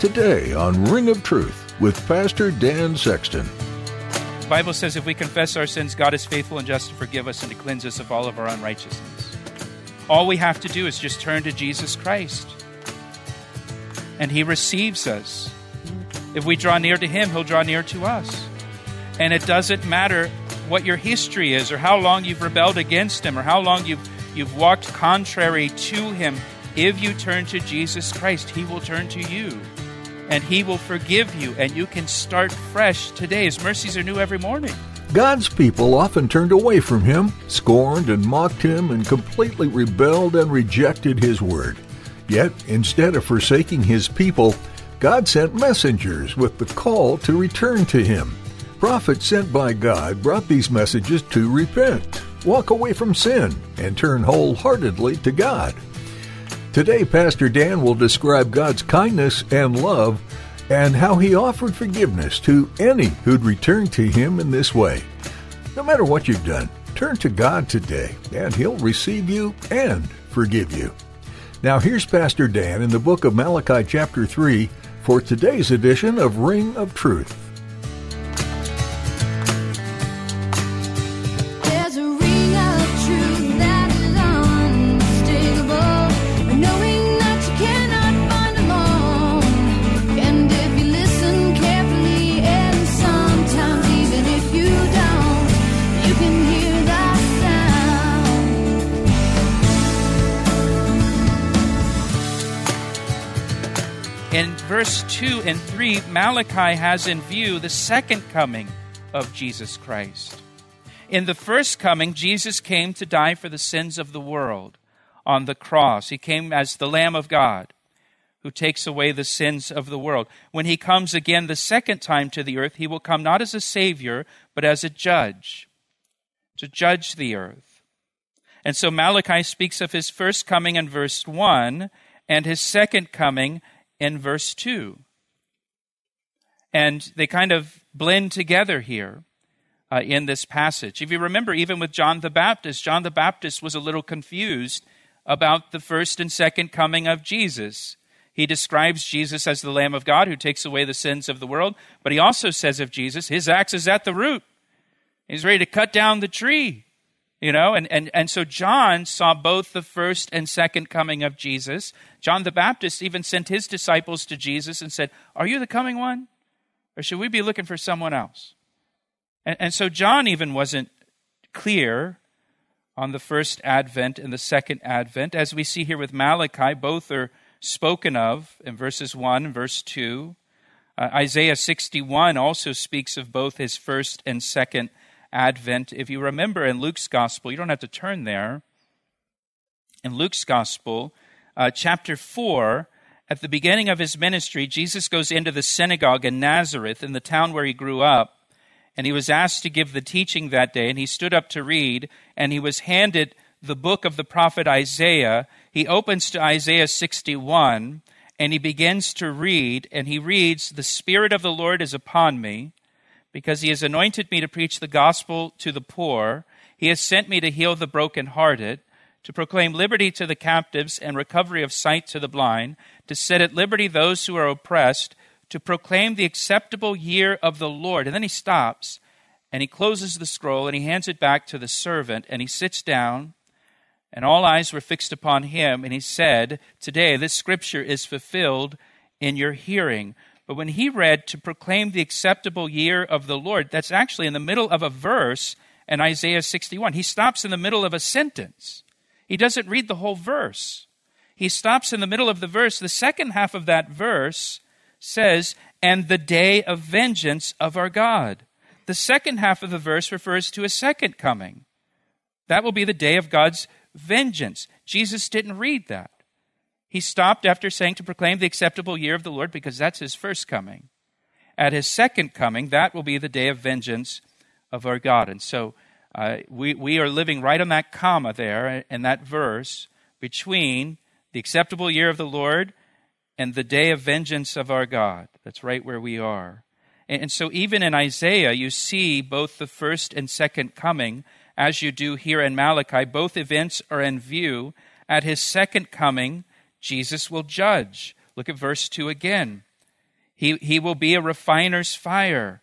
Today on Ring of Truth with Pastor Dan Sexton. The Bible says if we confess our sins, God is faithful and just to forgive us and to cleanse us of all of our unrighteousness. All we have to do is just turn to Jesus Christ, and He receives us. If we draw near to Him, He'll draw near to us. And it doesn't matter what your history is, or how long you've rebelled against Him, or how long you've, you've walked contrary to Him. If you turn to Jesus Christ, He will turn to you and He will forgive you, and you can start fresh today. His mercies are new every morning. God's people often turned away from Him, scorned and mocked Him, and completely rebelled and rejected His word. Yet, instead of forsaking His people, God sent messengers with the call to return to Him. Prophets sent by God brought these messages to repent, walk away from sin, and turn wholeheartedly to God. Today, Pastor Dan will describe God's kindness and love and how he offered forgiveness to any who'd return to him in this way. No matter what you've done, turn to God today, and he'll receive you and forgive you. Now, here's Pastor Dan in the book of Malachi, chapter 3, for today's edition of Ring of Truth. 2 and 3, Malachi has in view the second coming of Jesus Christ. In the first coming, Jesus came to die for the sins of the world on the cross. He came as the Lamb of God who takes away the sins of the world. When he comes again the second time to the earth, he will come not as a savior, but as a judge, to judge the earth. And so Malachi speaks of his first coming in verse 1 and his second coming in verse 2. And they kind of blend together here uh, in this passage. If you remember, even with John the Baptist, John the Baptist was a little confused about the first and second coming of Jesus. He describes Jesus as the Lamb of God who takes away the sins of the world, but he also says of Jesus, his axe is at the root. He's ready to cut down the tree. You know, and, and, and so John saw both the first and second coming of Jesus. John the Baptist even sent his disciples to Jesus and said, Are you the coming one? Or should we be looking for someone else? And, and so John even wasn't clear on the first advent and the second advent. As we see here with Malachi, both are spoken of in verses 1 and verse 2. Uh, Isaiah 61 also speaks of both his first and second Advent. If you remember in Luke's Gospel, you don't have to turn there. In Luke's Gospel, uh, chapter 4, at the beginning of his ministry, Jesus goes into the synagogue in Nazareth, in the town where he grew up, and he was asked to give the teaching that day, and he stood up to read, and he was handed the book of the prophet Isaiah. He opens to Isaiah 61, and he begins to read, and he reads, The Spirit of the Lord is upon me because he has anointed me to preach the gospel to the poor. He has sent me to heal the brokenhearted, to proclaim liberty to the captives and recovery of sight to the blind, to set at liberty those who are oppressed, to proclaim the acceptable year of the Lord. And then he stops and he closes the scroll and he hands it back to the servant and he sits down. And all eyes were fixed upon him, and he said, Today this scripture is fulfilled in your hearing. But when he read to proclaim the acceptable year of the Lord, that's actually in the middle of a verse in Isaiah 61. He stops in the middle of a sentence. He doesn't read the whole verse. He stops in the middle of the verse. The second half of that verse says, and the day of vengeance of our God. The second half of the verse refers to a second coming. That will be the day of God's vengeance. Jesus didn't read that. He stopped after saying to proclaim the acceptable year of the Lord because that's his first coming. At his second coming, that will be the day of vengeance of our God. And so uh, we, we are living right on that comma there in that verse between the acceptable year of the Lord and the day of vengeance of our God. That's right where we are. And, so even in Isaiah, you see both the first and second coming, as you do here in Malachi. Both events are in view. At his second coming, Jesus will judge. Look at verse 2 again. He, he will be a refiner's fire,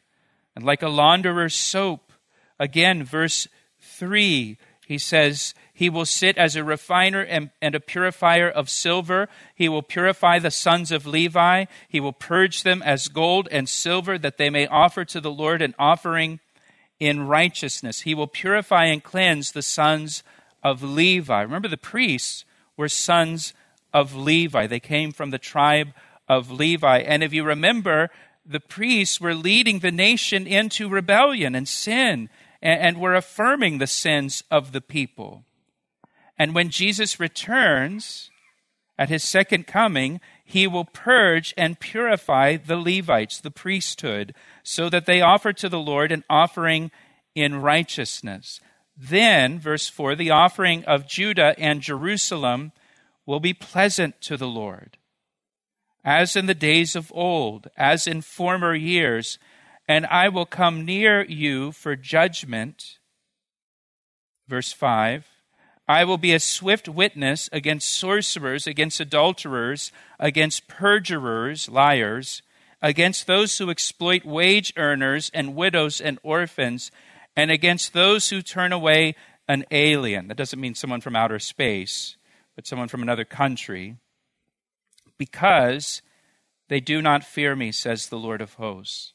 and like a launderer's soap. Again, verse 3, he says, He will sit as a refiner and, and, a purifier of silver. He will purify the sons of Levi. He will purge them as gold and silver, that they may offer to the Lord an offering in righteousness. He will purify and cleanse the sons of Levi. Remember, the priests were sons of Levi, they came from the tribe of Levi. And if you remember, the priests were leading the nation into rebellion and sin and, and were affirming the sins of the people. And when Jesus returns at his second coming, he will purge and purify the Levites, the priesthood, so that they offer to the Lord an offering in righteousness. Then, verse 4, the offering of Judah and Jerusalem will be pleasant to the Lord as in the days of old, as in former years, and I will come near you for judgment. Verse 5 I will be a swift witness against sorcerers, against adulterers, against perjurers, liars, against those who exploit wage earners and widows and orphans, and against those who turn away an alien. That doesn't mean someone from outer space, but someone from another country because they do not fear me, says the Lord of hosts.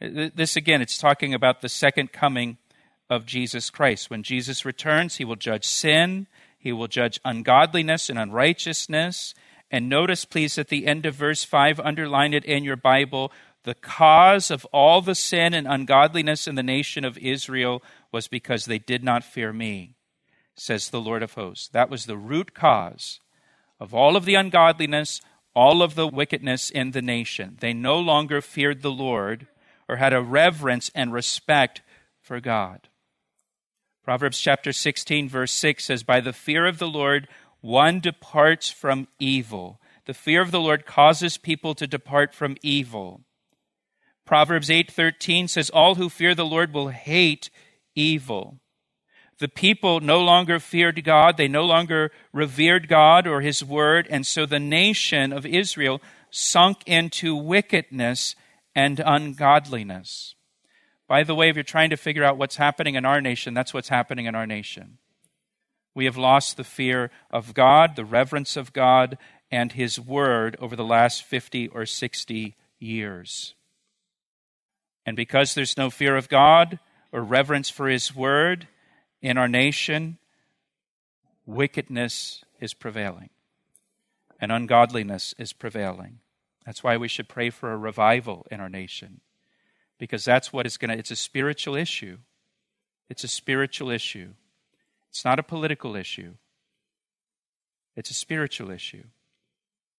This again, it's talking about the second coming of Jesus Christ. When Jesus returns, he will judge sin, he will judge ungodliness and unrighteousness. And notice, please, at the end of verse 5, underline it in your Bible. The cause of all the sin and ungodliness in the nation of Israel was because they did not fear me, says the Lord of hosts. That was the root cause of all of the ungodliness, all of the wickedness in the nation. They no longer feared the Lord or had a reverence and respect for God. Proverbs chapter 16, verse 6 says, By the fear of the Lord, one departs from evil. The fear of the Lord causes people to depart from evil. Proverbs 8:13 says all who fear the Lord will hate evil the people no longer feared God, they no longer revered God or his word, and so the nation of Israel sunk into wickedness and ungodliness. By the way, if you're trying to figure out what's happening in our nation, that's what's happening in our nation. We have lost the fear of God, the reverence of God, and his word over the last 50 or 60 years. And because there's no fear of God or reverence for his word, in our nation, wickedness is prevailing and ungodliness is prevailing. That's why we should pray for a revival in our nation because that's what is going to, it's a spiritual issue. It's a spiritual issue. It's not a political issue. It's a spiritual issue.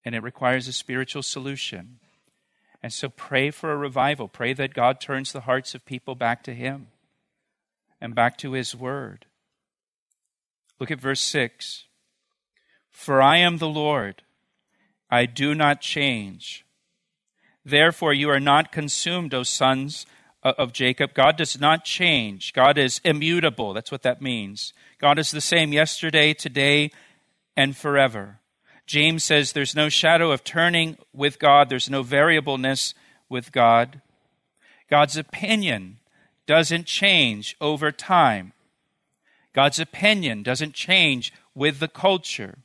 And it requires a spiritual solution. And so pray for a revival. Pray that God turns the hearts of people back to Him and back to his word. Look at verse 6. For I am the Lord, I do not change. Therefore, you are not consumed, O sons of Jacob. God does not change. God is immutable. That's what that means. God is the same yesterday, today, and forever. James says there's no shadow of turning with God, there's no variableness with God. God's opinion doesn't change over time. God's opinion doesn't change with the culture.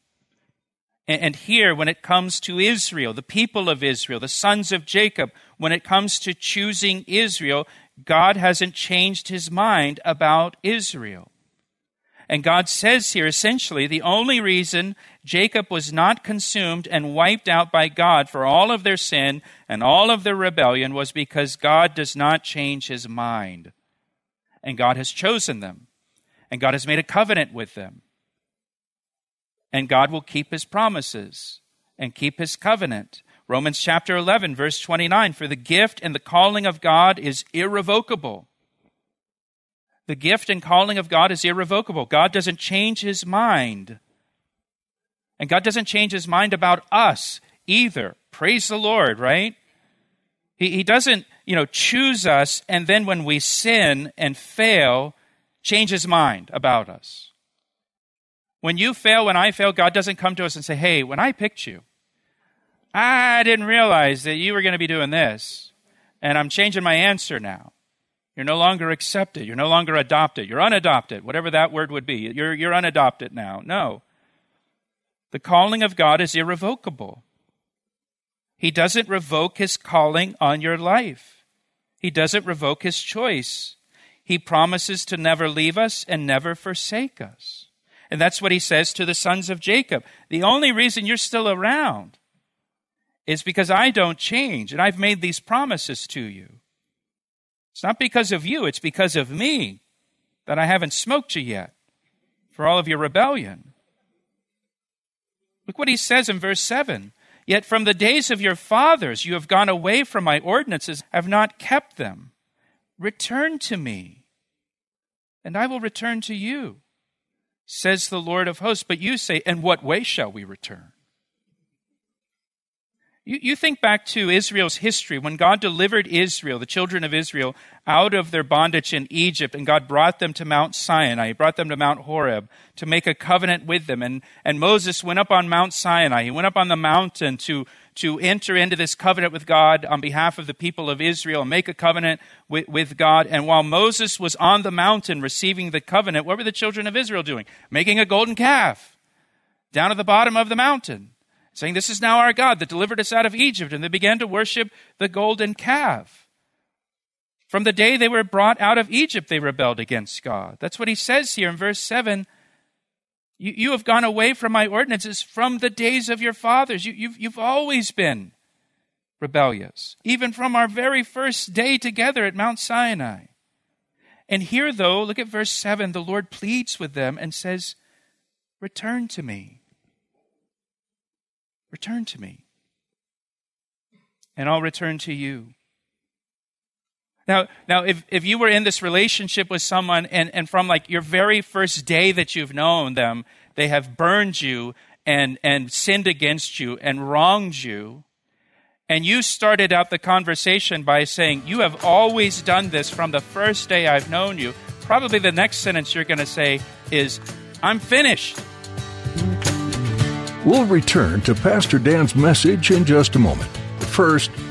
And here, when it comes to Israel, the people of Israel, the sons of Jacob, when it comes to choosing Israel, God hasn't changed his mind about Israel. And God says here essentially the only reason Jacob was not consumed and wiped out by God for all of their sin and all of their rebellion was because God does not change his mind. And God has chosen them. And God has made a covenant with them. And God will keep his promises and keep his covenant. Romans chapter 11, verse 29 For the gift and the calling of God is irrevocable. The gift and calling of God is irrevocable. God doesn't change his mind. And God doesn't change his mind about us either. Praise the Lord, right? He, he doesn't, you know, choose us and then when we sin and fail, change his mind about us. When you fail, when I fail, God doesn't come to us and say, hey, when I picked you, I didn't realize that you were going to be doing this, and I'm changing my answer now. You're no longer accepted. You're no longer adopted. You're unadopted, whatever that word would be. You're, you're unadopted now. No. The calling of God is irrevocable. He doesn't revoke his calling on your life, he doesn't revoke his choice. He promises to never leave us and never forsake us. And that's what he says to the sons of Jacob. The only reason you're still around is because I don't change and I've made these promises to you. It's not because of you, it's because of me that I haven't smoked you yet for all of your rebellion. Look what he says in verse 7 Yet from the days of your fathers you have gone away from my ordinances, have not kept them. Return to me, and I will return to you, says the Lord of hosts. But you say, In what way shall we return? You, you think back to Israel's history when God delivered Israel, the children of Israel, out of their bondage in Egypt, and God brought them to Mount Sinai. He brought them to Mount Horeb to make a covenant with them. And, and Moses went up on Mount Sinai. He went up on the mountain to, to enter into this covenant with God on behalf of the people of Israel and make a covenant with, with God. And while Moses was on the mountain receiving the covenant, what were the children of Israel doing? Making a golden calf down at the bottom of the mountain saying, This is now our God that delivered us out of Egypt. And they began to worship the golden calf. From the day they were brought out of Egypt, they rebelled against God. That's what he says here in verse 7. You, you have gone away from my ordinances from the days of your fathers. You, you've, you've always been rebellious, even from our very first day together at Mount Sinai. And here, though, look at verse 7 the Lord pleads with them and says, Return to me. Return to me, and I'll return to you. Now, now if, if you were in this relationship with someone and, and from like your very first day that you've known them, they have burned you and, and sinned against you and wronged you, and you started out the conversation by saying, You have always done this from the first day I've known you, probably the next sentence you're going to say is, I'm finished. We'll return to Pastor Dan's message in just a moment. First,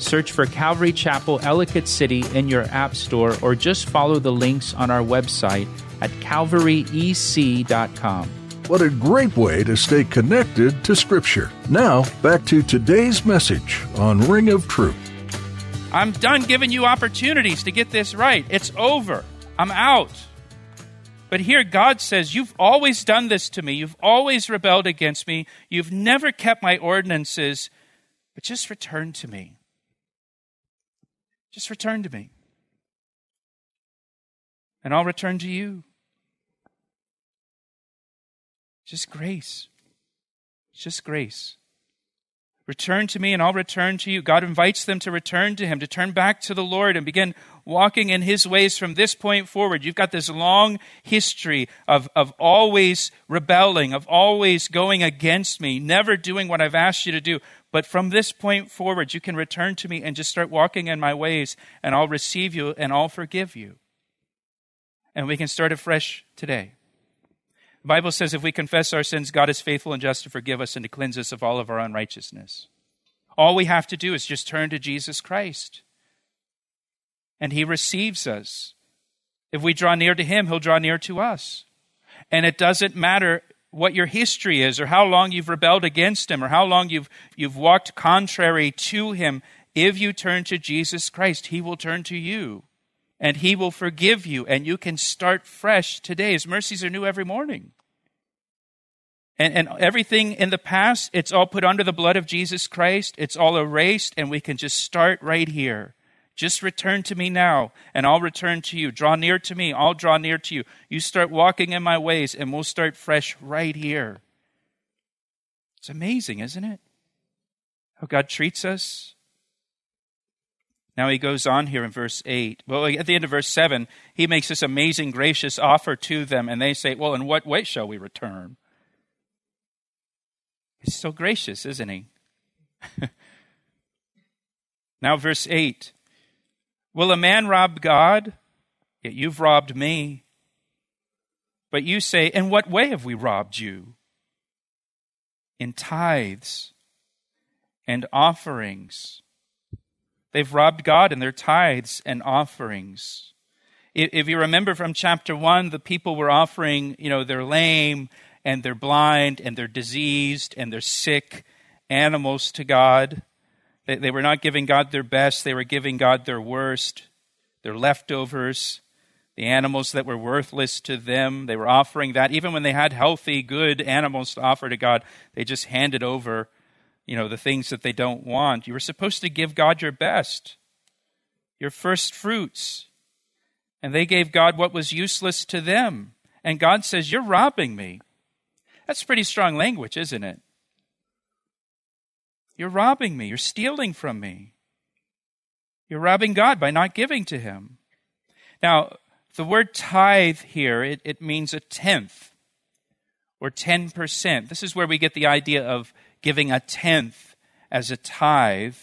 search for Calvary Chapel Ellicott City in your app store, or just follow the links on our website at calvaryec.com. What a great way to stay connected to Scripture. Now, back to today's message on Ring of Truth. I'm done giving you opportunities to get this right. It's over. I'm out. But here God says, You've always done this to me. You've always rebelled against me. You've never kept my ordinances. But just return to me. Just return to me. And I'll return to you. Just grace. Just grace. Return to me and I'll return to you. God invites them to return to Him, to turn back to the Lord and begin walking in His ways from this point forward. You've got this long history of, of always rebelling, of always going against me, never doing what I've asked you to do. But from this point forward, you can return to me and just start walking in my ways, and I'll receive you and I'll forgive you. And we can start afresh today. The Bible says if we confess our sins, God is faithful and just to forgive us and to cleanse us of all of our unrighteousness. All we have to do is just turn to Jesus Christ. And he receives us. If we draw near to him, he'll draw near to us. And it doesn't matter what your history is or how long you've rebelled against him or how long you've, you've walked contrary to him. If you turn to Jesus Christ, he will turn to you and he will forgive you and you can start fresh today. His mercies are new every morning. And, and everything in the past, it's all put under the blood of Jesus Christ. It's all erased and we can just start right here. Just return to me now, and I'll return to you. Draw near to me, I'll draw near to you. You start walking in my ways, and we'll start fresh right here. It's amazing, isn't it? How God treats us. Now he goes on here in verse 8. Well, at the end of verse 7, he makes this amazing, gracious offer to them, and they say, Well, in what way shall we return? He's so gracious, isn't he? now, verse 8 Will a man rob God? Yet you've robbed me. But you say, In what way have we robbed you? In tithes and offerings. They've robbed God in their tithes and offerings. If you remember from chapter 1, the people were offering, you know, they're lame and they're blind and they're diseased and they're sick animals to God. They, they were not giving God their best, they were giving God their worst, their leftovers, the animals that were worthless to them. They were offering that. Even when they had healthy, good animals to offer to God, they just handed over, you know, the things that they don't want. You were supposed to give God your best, your first fruits. And they gave God what was useless to them. And God says, You're robbing me. That's pretty strong language, isn't it? You're robbing me. You're stealing from me. You're robbing God by not giving to Him. Now, the word tithe here, it, it means a tenth or 10%. This is where we get the idea of giving a tenth as a tithe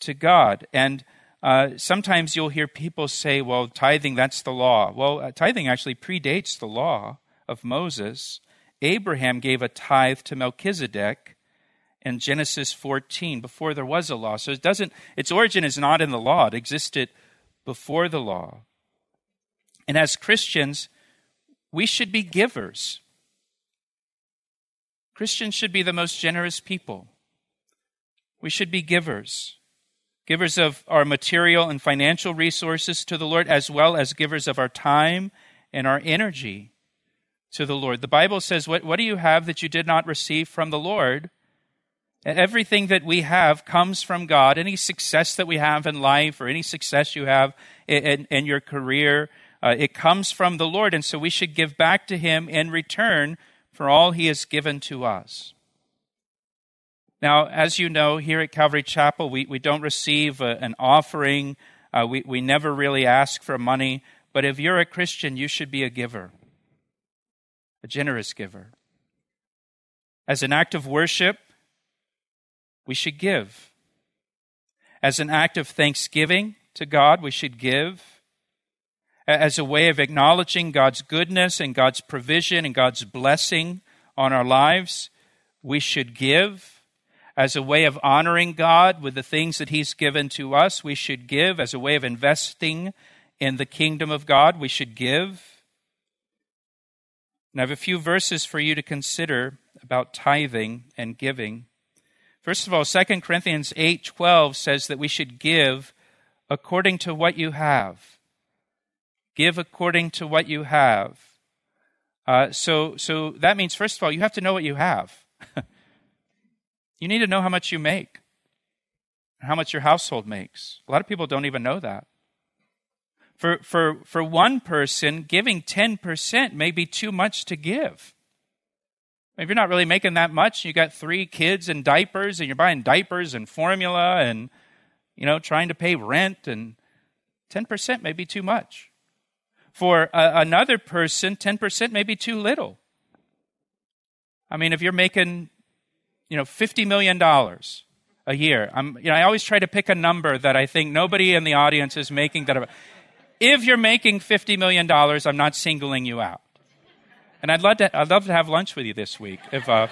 to God. And uh, sometimes you'll hear people say, well, tithing, that's the law. Well, uh, tithing actually predates the law of Moses. Abraham gave a tithe to Melchizedek in Genesis 14 before there was a law. So it doesn't its origin is not in the law. It existed before the law. And as Christians, we should be givers. Christians should be the most generous people. We should be givers. Givers of our material and financial resources to the Lord, as well as givers of our time and our energy to the Lord. The Bible says, What, what do you have that you did not receive from the Lord? Everything that we have comes from God. Any success that we have in life or any success you have in, in your career, uh, it comes from the Lord. And so we should give back to Him in return for all He has given to us. Now, as you know, here at Calvary Chapel, we, we don't receive a, an offering. Uh, we, we never really ask for money. But if you're a Christian, you should be a giver, a generous giver. As an act of worship, we should give. As an act of thanksgiving to God, we should give. As a way of acknowledging God's goodness and God's provision and God's blessing on our lives, we should give. As a way of honoring God with the things that He's given to us, we should give. As a way of investing in the kingdom of God, we should give. And I have a few verses for you to consider about tithing and giving. First of all, 2 Corinthians 8:12 says that we should give according to what you have. Give according to what you have. Uh, so, so that means, first of all, you have to know what you have. you need to know how much you make, how much your household makes. A lot of people don't even know that. For, for, for one person, giving 10% may be too much to give. If you're not really making that much, you got three kids and diapers, and you're buying diapers and formula and, you know, trying to pay rent, and 10% may be too much. For a, another person, 10% may be too little. I mean, if you're making, you know, $50 million a year, I'm, you know, I always try to pick a number that I think nobody in the audience is making that. If you're making $50 million, I'm not singling you out. And I'd love to, I'd love to have lunch with you this week. If, uh,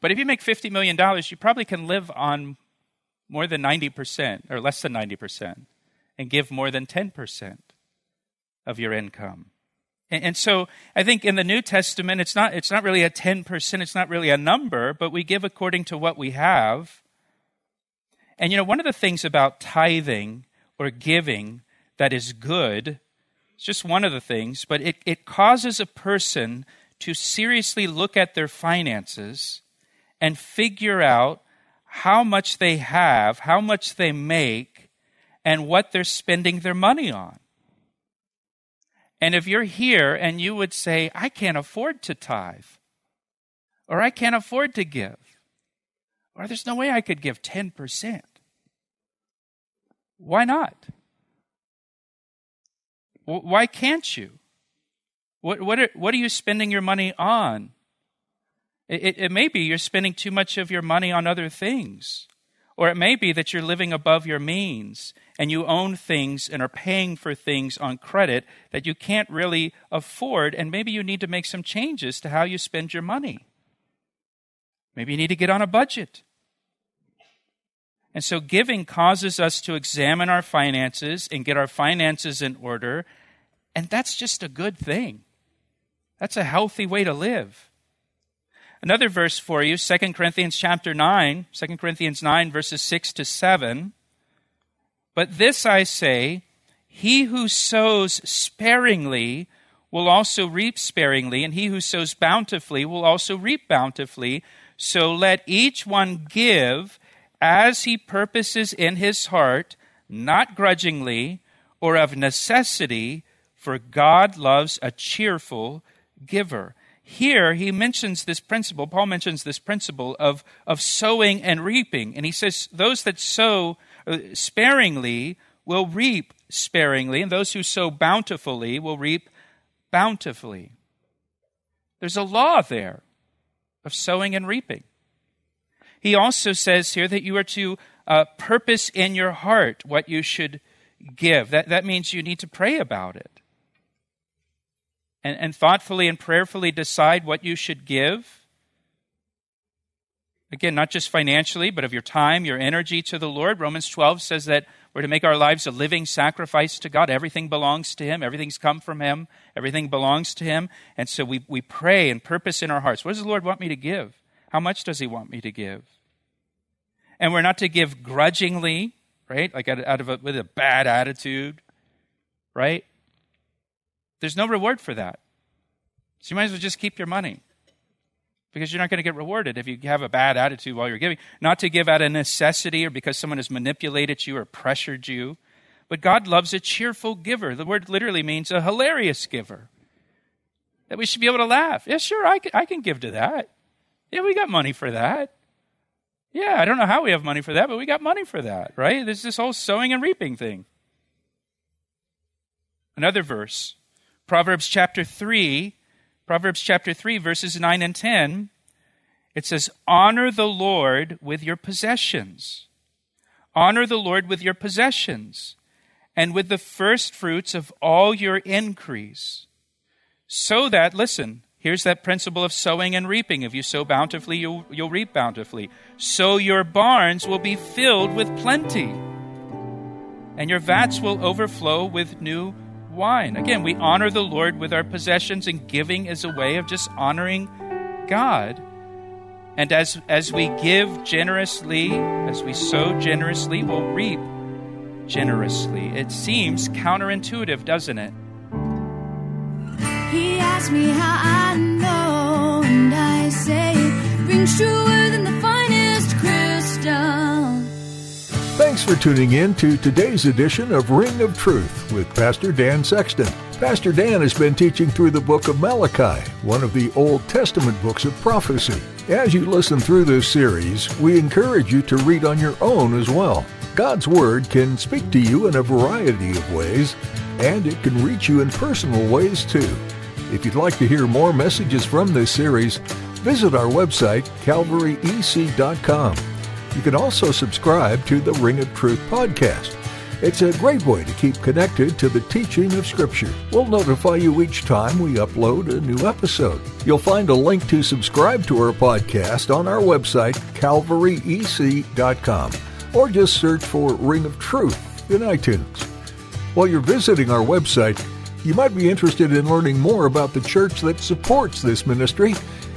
but if you make $50 million, you probably can live on more than 90% or less than 90% and give more than 10% of your income. And, and so I think in the New Testament, it's not, it's not really a 10%, it's not really a number, but we give according to what we have. And you know, one of the things about tithing or giving that is good, it's just one of the things, but it, it causes a person to seriously look at their finances and figure out how much they have, how much they make, and what they're spending their money on. And if you're here and you would say, I can't afford to tithe, or I can't afford to give, or there's no way I could give 10%, why not? Why can't you? What, what, are, what are you spending your money on? It, it may be you're spending too much of your money on other things. Or it may be that you're living above your means and you own things and are paying for things on credit that you can't really afford, and maybe you need to make some changes to how you spend your money. Maybe you need to get on a budget. And so giving causes us to examine our finances and get our finances in order, and that's just a good thing. That's a healthy way to live. Another verse for you, 2 Corinthians chapter 9, 2 Corinthians 9 verses 6 to 7. But this I say, he who sows sparingly will also reap sparingly, and he who sows bountifully will also reap bountifully. So let each one give as he purposes in his heart, not grudgingly or of necessity, for God loves a cheerful giver. Here he mentions this principle, Paul mentions this principle of, of sowing and reaping. And he says, Those that sow uh, sparingly will reap sparingly, and those who sow bountifully will reap bountifully. There's a law there of sowing and reaping. He also says here that you are to uh, purpose in your heart what you should give. That, that means you need to pray about it and, and thoughtfully and prayerfully decide what you should give. Again, not just financially, but of your time, your energy to the Lord. Romans 12 says that we're to make our lives a living sacrifice to God. Everything belongs to Him, everything's come from Him, everything belongs to Him. And so we, we pray and purpose in our hearts. What does the Lord want me to give? How much does He want me to give? And we're not to give grudgingly, right? Like out, of a, with a bad attitude, right? There's no reward for that. So you might as well just keep your money because you're not going to get rewarded if you have a bad attitude while you're giving. Not to give out of necessity or because someone has manipulated you or pressured you, but God loves a cheerful giver. The word literally means a hilarious giver. That we should be able to laugh. Yeah, sure, I can, I can give to that. Yeah, we got money for that. Yeah, I don't know how we have money for that, but we got money for that, right? There's this whole sowing and reaping thing. Another verse Proverbs chapter 3, Proverbs chapter 3, verses 9 and 10, it says, Honor the Lord with your possessions. Honor the Lord with your possessions and with the first fruits of all your increase. So that, listen, here's that principle of sowing and reaping. If you sow bountifully, you'll, you'll reap bountifully. So your barns will be filled with plenty, and your vats will overflow with new wine. Again, we honor the Lord with our possessions, and giving is a way of just honoring God. And as, as we give generously, as we sow generously, we'll reap generously. It seems counterintuitive, doesn't it? He asked me how I know, and I say it rings truer than the finest crystal. Thanks for tuning in to today's edition of Ring of Truth with Pastor Dan Sexton. Pastor Dan has been teaching through the book of Malachi, one of the Old Testament books of prophecy. As you listen through this series, we encourage you to read on your own as well. God's Word can speak to you in a variety of ways, and it can reach you in personal ways too. If you'd like to hear more messages from this series, visit our website, calvaryec.com. You can also subscribe to the Ring of Truth podcast. It's a great way to keep connected to the teaching of Scripture. We'll notify you each time we upload a new episode. You'll find a link to subscribe to our podcast on our website, calvaryec.com, or just search for Ring of Truth in iTunes. While you're visiting our website, You might be interested in learning more about the church that supports this ministry,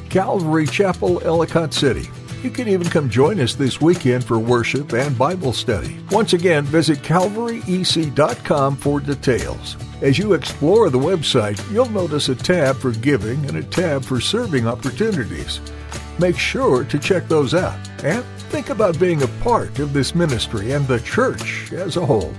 Calvary Chapel, Ellicott City. You can even come join us this weekend for worship and Bible study. Once again, visit calvaryec.com for details. As you explore the website, you'll notice a tab for giving and a tab for serving opportunities. Make sure to check those out and think about being a part of this ministry and the church as a whole.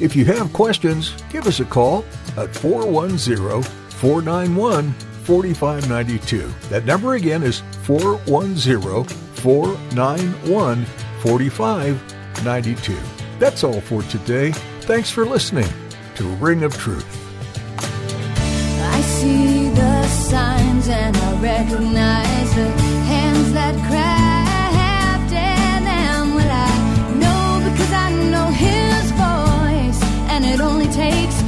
If you have questions, give us a call at 410 491 4592. That number again is 410 491 4592. That's all for today. Thanks for listening to Ring of Truth. I see the signs and I recognize the it